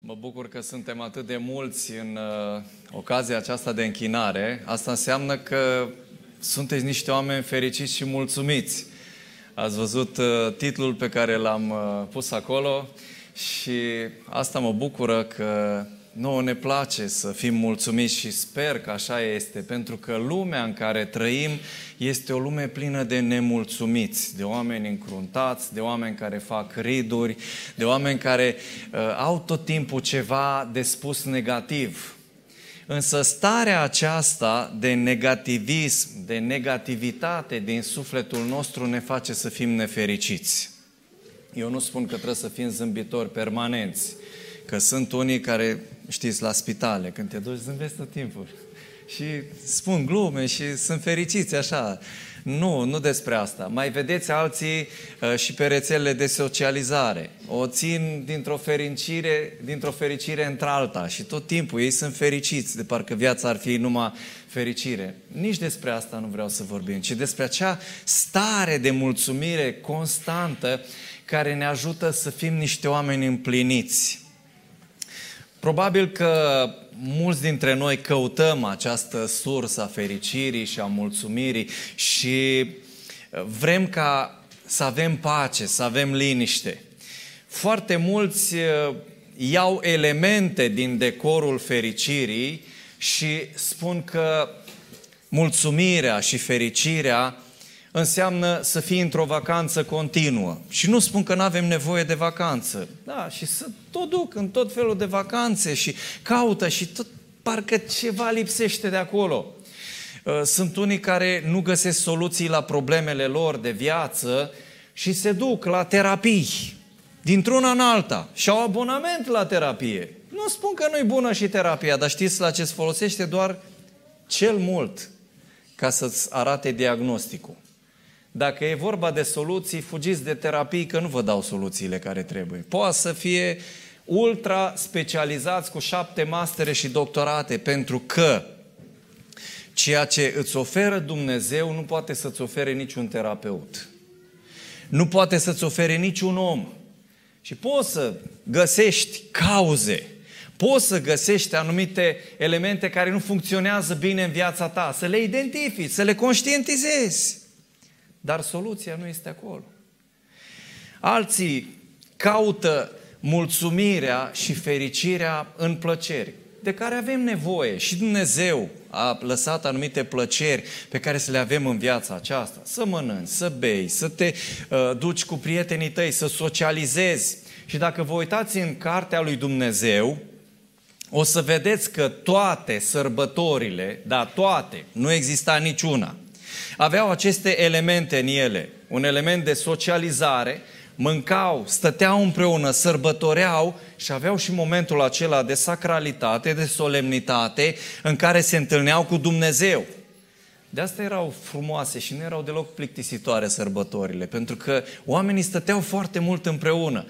Mă bucur că suntem atât de mulți în uh, ocazia aceasta de închinare. Asta înseamnă că sunteți niște oameni fericiți și mulțumiți. Ați văzut uh, titlul pe care l-am uh, pus acolo și asta mă bucură că nouă ne place să fim mulțumiți și sper că așa este, pentru că lumea în care trăim este o lume plină de nemulțumiți, de oameni încruntați, de oameni care fac riduri, de oameni care uh, au tot timpul ceva de spus negativ. Însă starea aceasta de negativism, de negativitate din sufletul nostru ne face să fim nefericiți. Eu nu spun că trebuie să fim zâmbitori permanenți, că sunt unii care, știți, la spitale, când te duci, zâmbesc tot timpul. Și spun glume și sunt fericiți așa. Nu, nu despre asta. Mai vedeți alții uh, și pe rețelele de socializare. O țin dintr-o fericire, dintr-o fericire într-alta și tot timpul ei sunt fericiți, de parcă viața ar fi numai fericire. Nici despre asta nu vreau să vorbim, ci despre acea stare de mulțumire constantă care ne ajută să fim niște oameni împliniți. Probabil că mulți dintre noi căutăm această sursă a fericirii și a mulțumirii și vrem ca să avem pace, să avem liniște. Foarte mulți uh, iau elemente din decorul fericirii și spun că mulțumirea și fericirea înseamnă să fii într-o vacanță continuă. Și nu spun că nu avem nevoie de vacanță. Da, și să tot duc în tot felul de vacanțe și caută și tot parcă ceva lipsește de acolo. Uh, sunt unii care nu găsesc soluții la problemele lor de viață și se duc la terapii, dintr-una în alta, și au abonament la terapie. Nu spun că nu-i bună și terapia, dar știți la ce se folosește doar cel mult ca să-ți arate diagnosticul. Dacă e vorba de soluții, fugiți de terapii, că nu vă dau soluțiile care trebuie. Poate să fie ultra specializați cu șapte mastere și doctorate, pentru că ceea ce îți oferă Dumnezeu nu poate să-ți ofere niciun terapeut. Nu poate să-ți ofere niciun om. Și poți să găsești cauze, poți să găsești anumite elemente care nu funcționează bine în viața ta, să le identifici, să le conștientizezi. Dar soluția nu este acolo. Alții caută mulțumirea și fericirea în plăceri, de care avem nevoie. Și Dumnezeu a lăsat anumite plăceri pe care să le avem în viața aceasta. Să mănânci, să bei, să te uh, duci cu prietenii tăi, să socializezi. Și dacă vă uitați în cartea lui Dumnezeu, o să vedeți că toate sărbătorile, da, toate, nu exista niciuna, aveau aceste elemente în ele. Un element de socializare, mâncau, stăteau împreună, sărbătoreau și aveau și momentul acela de sacralitate, de solemnitate, în care se întâlneau cu Dumnezeu. De asta erau frumoase și nu erau deloc plictisitoare sărbătorile, pentru că oamenii stăteau foarte mult împreună.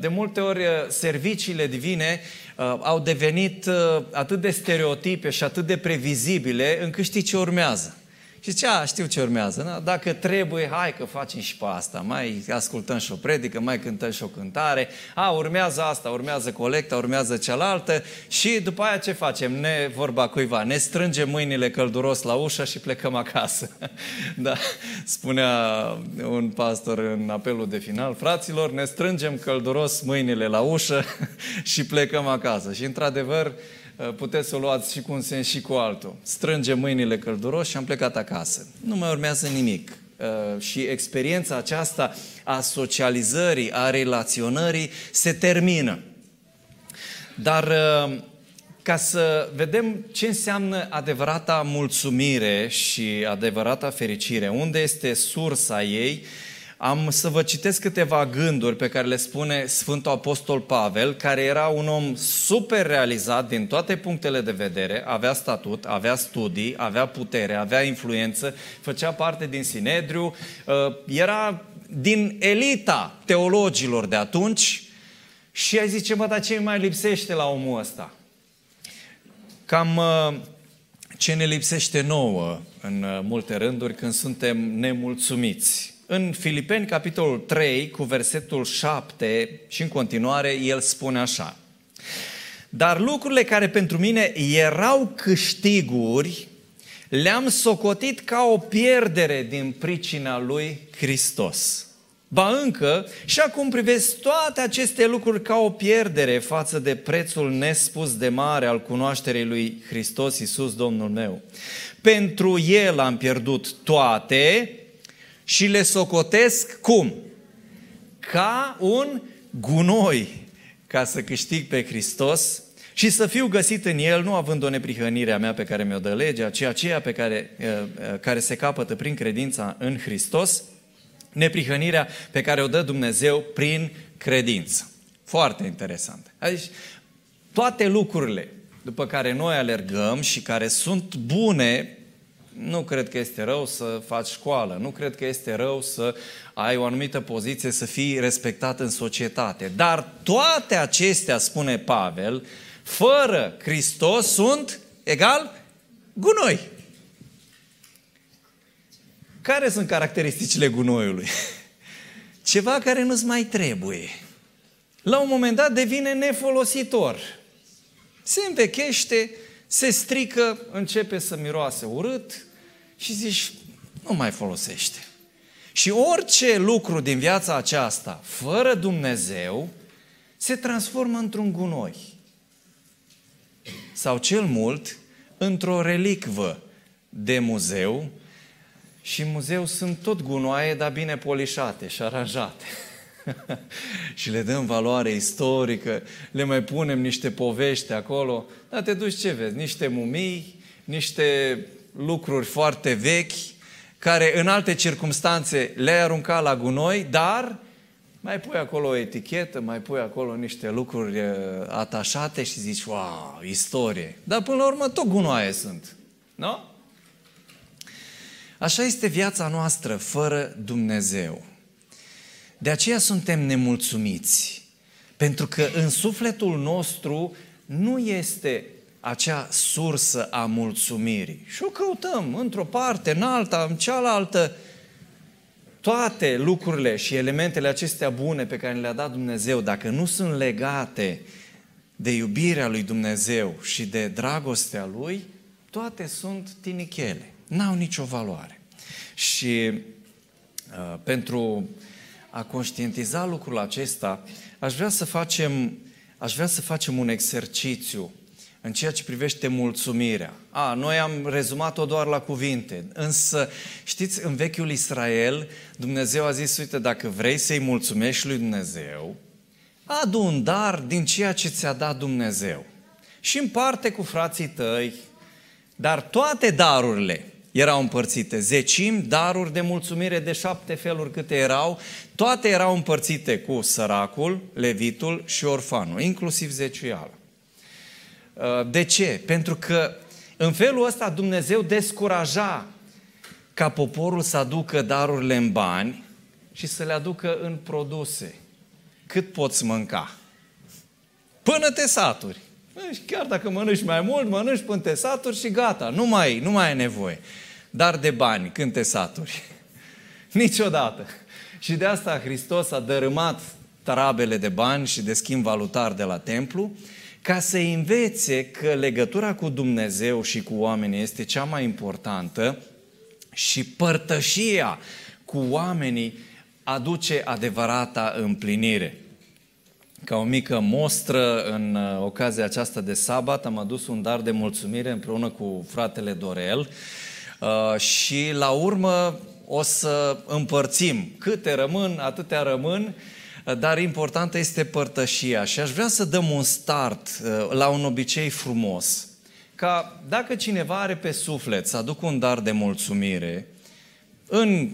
De multe ori, serviciile divine uh, au devenit uh, atât de stereotipe și atât de previzibile, încât știi ce urmează. Și zice, a, știu ce urmează, na? dacă trebuie, hai că facem și pe asta, mai ascultăm și o predică, mai cântăm și o cântare, a, urmează asta, urmează colecta, urmează cealaltă și după aia ce facem? Ne, vorba cuiva, ne strângem mâinile călduros la ușă și plecăm acasă. da, spunea un pastor în apelul de final, fraților, ne strângem călduros mâinile la ușă și plecăm acasă. Și într-adevăr, Uh, puteți să o luați și cu un sens și cu altul. Strânge mâinile călduros și am plecat acasă. Nu mai urmează nimic. Uh, și experiența aceasta a socializării, a relaționării se termină. Dar uh, ca să vedem ce înseamnă adevărata mulțumire și adevărata fericire, unde este sursa ei, am să vă citesc câteva gânduri pe care le spune Sfântul Apostol Pavel, care era un om super realizat din toate punctele de vedere, avea statut, avea studii, avea putere, avea influență, făcea parte din Sinedriu, uh, era din elita teologilor de atunci și ai zice, mă, dar ce mai lipsește la omul ăsta? Cam uh, ce ne lipsește nouă în uh, multe rânduri când suntem nemulțumiți în Filipeni, capitolul 3, cu versetul 7 și în continuare, el spune așa. Dar lucrurile care pentru mine erau câștiguri, le-am socotit ca o pierdere din pricina lui Hristos. Ba încă, și acum privesc toate aceste lucruri ca o pierdere față de prețul nespus de mare al cunoașterii lui Hristos Iisus, Domnul meu. Pentru El am pierdut toate și le socotesc cum? Ca un gunoi ca să câștig pe Hristos și să fiu găsit în El, nu având o neprihănire a mea pe care mi-o dă legea, ci aceea pe care, eh, eh, care se capătă prin credința în Hristos, neprihănirea pe care o dă Dumnezeu prin credință. Foarte interesant. Adică toate lucrurile după care noi alergăm și care sunt bune, nu cred că este rău să faci școală, nu cred că este rău să ai o anumită poziție, să fii respectat în societate. Dar toate acestea, spune Pavel, fără Hristos sunt egal gunoi. Care sunt caracteristicile gunoiului? Ceva care nu-ți mai trebuie. La un moment dat devine nefolositor. Se învechește, se strică, începe să miroase urât și zici, nu mai folosește. Și orice lucru din viața aceasta, fără Dumnezeu, se transformă într-un gunoi. Sau cel mult, într-o relicvă de muzeu și în muzeu sunt tot gunoaie, dar bine polișate și aranjate. și le dăm valoare istorică, le mai punem niște povești acolo, dar te duci ce vezi? Niște mumii, niște lucruri foarte vechi, care în alte circunstanțe le-ai aruncat la gunoi, dar mai pui acolo o etichetă, mai pui acolo niște lucruri uh, atașate și zici, wow, istorie. Dar până la urmă tot gunoaie sunt. Nu? Așa este viața noastră fără Dumnezeu. De aceea suntem nemulțumiți. Pentru că în sufletul nostru nu este acea sursă a mulțumirii. Și o căutăm într-o parte, în alta, în cealaltă. Toate lucrurile și elementele acestea bune pe care le-a dat Dumnezeu, dacă nu sunt legate de iubirea lui Dumnezeu și de dragostea lui, toate sunt tinichele n-au nicio valoare. Și uh, pentru a conștientiza lucrul acesta, aș vrea să facem, aș vrea să facem un exercițiu în ceea ce privește mulțumirea. A, noi am rezumat-o doar la cuvinte, însă, știți, în vechiul Israel, Dumnezeu a zis, uite, dacă vrei să-i mulțumești lui Dumnezeu, adu un dar din ceea ce ți-a dat Dumnezeu. Și împarte cu frații tăi, dar toate darurile, erau împărțite. Zecim, daruri de mulțumire de șapte feluri câte erau, toate erau împărțite cu săracul, levitul și orfanul, inclusiv zeciuiala. Uh, de ce? Pentru că în felul ăsta Dumnezeu descuraja ca poporul să aducă darurile în bani și să le aducă în produse. Cât poți mânca? Până te saturi. Chiar dacă mănânci mai mult, mănânci până te saturi și gata, nu mai, nu mai ai nevoie dar de bani, când te saturi. Niciodată. Și de asta Hristos a dărâmat tarabele de bani și de schimb valutar de la templu, ca să învețe că legătura cu Dumnezeu și cu oamenii este cea mai importantă și părtășia cu oamenii aduce adevărata împlinire. Ca o mică mostră, în uh, ocazia aceasta de sabat, am adus un dar de mulțumire împreună cu fratele Dorel Uh, și la urmă o să împărțim. Câte rămân, atâtea rămân, uh, dar importantă este părtășia. Și aș vrea să dăm un start uh, la un obicei frumos. Ca dacă cineva are pe suflet să aducă un dar de mulțumire, în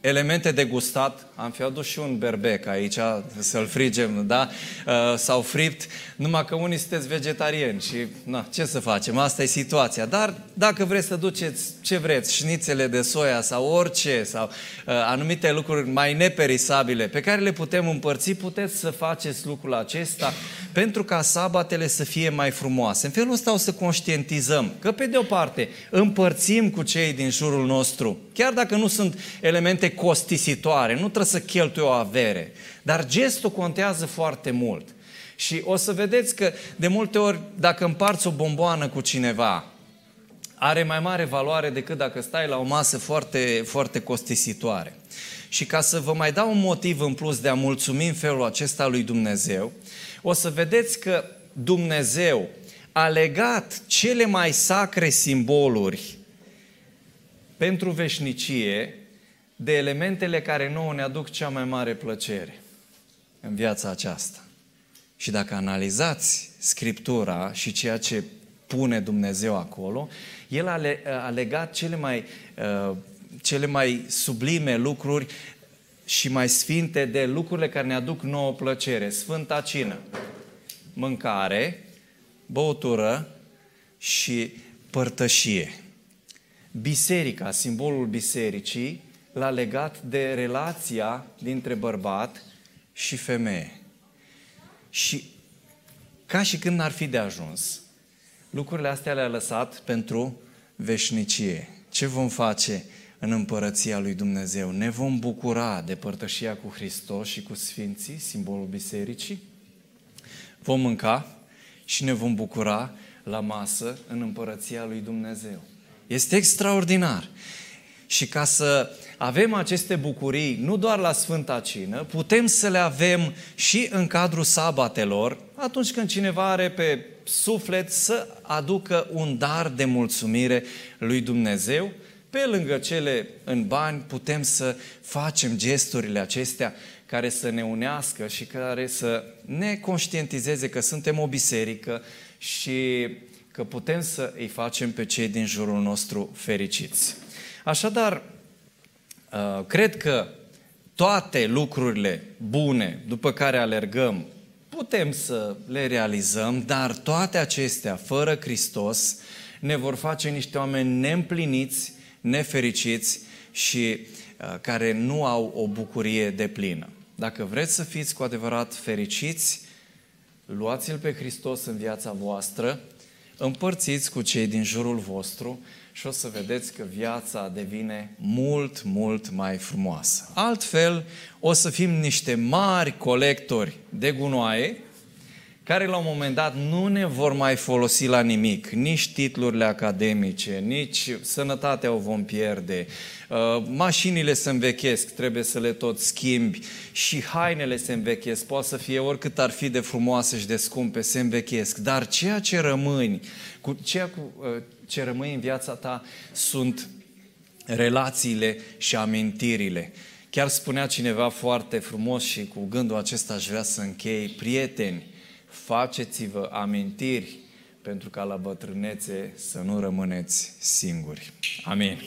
elemente de gustat, am fi adus și un berbec aici să-l frigem, da? Uh, sau fript, numai că unii sunteți vegetariani și na, ce să facem, asta e situația. Dar dacă vreți să duceți ce vreți, șnițele de soia sau orice, sau uh, anumite lucruri mai neperisabile pe care le putem împărți, puteți să faceți lucrul acesta pentru ca sabatele să fie mai frumoase. În felul ăsta o să conștientizăm că, pe de o parte, împărțim cu cei din jurul nostru, chiar dacă nu sunt elemente costisitoare, nu trebuie să cheltui o avere, dar gestul contează foarte mult. Și o să vedeți că de multe ori, dacă împarți o bomboană cu cineva, are mai mare valoare decât dacă stai la o masă foarte, foarte costisitoare. Și ca să vă mai dau un motiv în plus de a mulțumi în felul acesta lui Dumnezeu, o să vedeți că Dumnezeu a legat cele mai sacre simboluri pentru veșnicie de elementele care nouă ne aduc cea mai mare plăcere în viața aceasta. Și dacă analizați Scriptura și ceea ce pune Dumnezeu acolo, El a, le, a legat cele mai, uh, cele mai sublime lucruri și mai sfinte de lucrurile care ne aduc nouă plăcere. Sfânta Cină, mâncare, băutură și părtășie. Biserica, simbolul bisericii, l-a legat de relația dintre bărbat și femeie. Și ca și când n-ar fi de ajuns, lucrurile astea le-a lăsat pentru veșnicie. Ce vom face în împărăția lui Dumnezeu? Ne vom bucura de părtășia cu Hristos și cu Sfinții, simbolul bisericii? Vom mânca și ne vom bucura la masă în împărăția lui Dumnezeu. Este extraordinar. Și ca să avem aceste bucurii nu doar la Sfânta Cină, putem să le avem și în cadrul sabatelor, atunci când cineva are pe suflet să aducă un dar de mulțumire lui Dumnezeu. Pe lângă cele în bani putem să facem gesturile acestea care să ne unească și care să ne conștientizeze că suntem o biserică și că putem să îi facem pe cei din jurul nostru fericiți. Așadar, uh, cred că toate lucrurile bune după care alergăm, putem să le realizăm, dar toate acestea, fără Hristos, ne vor face niște oameni neîmpliniți, nefericiți și uh, care nu au o bucurie de plină. Dacă vreți să fiți cu adevărat fericiți, luați-L pe Hristos în viața voastră, împărțiți cu cei din jurul vostru și o să vedeți că viața devine mult, mult mai frumoasă. Altfel, o să fim niște mari colectori de gunoaie care la un moment dat nu ne vor mai folosi la nimic, nici titlurile academice, nici sănătatea o vom pierde, uh, mașinile se învechesc, trebuie să le tot schimbi și hainele se învechesc, poate să fie oricât ar fi de frumoase și de scumpe, se învechesc, dar ceea ce rămâni, cu ceea cu, uh, ce rămâi în viața ta sunt relațiile și amintirile. Chiar spunea cineva foarte frumos și cu gândul acesta aș vrea să închei, prieteni, faceți-vă amintiri pentru ca la bătrânețe să nu rămâneți singuri. Amin.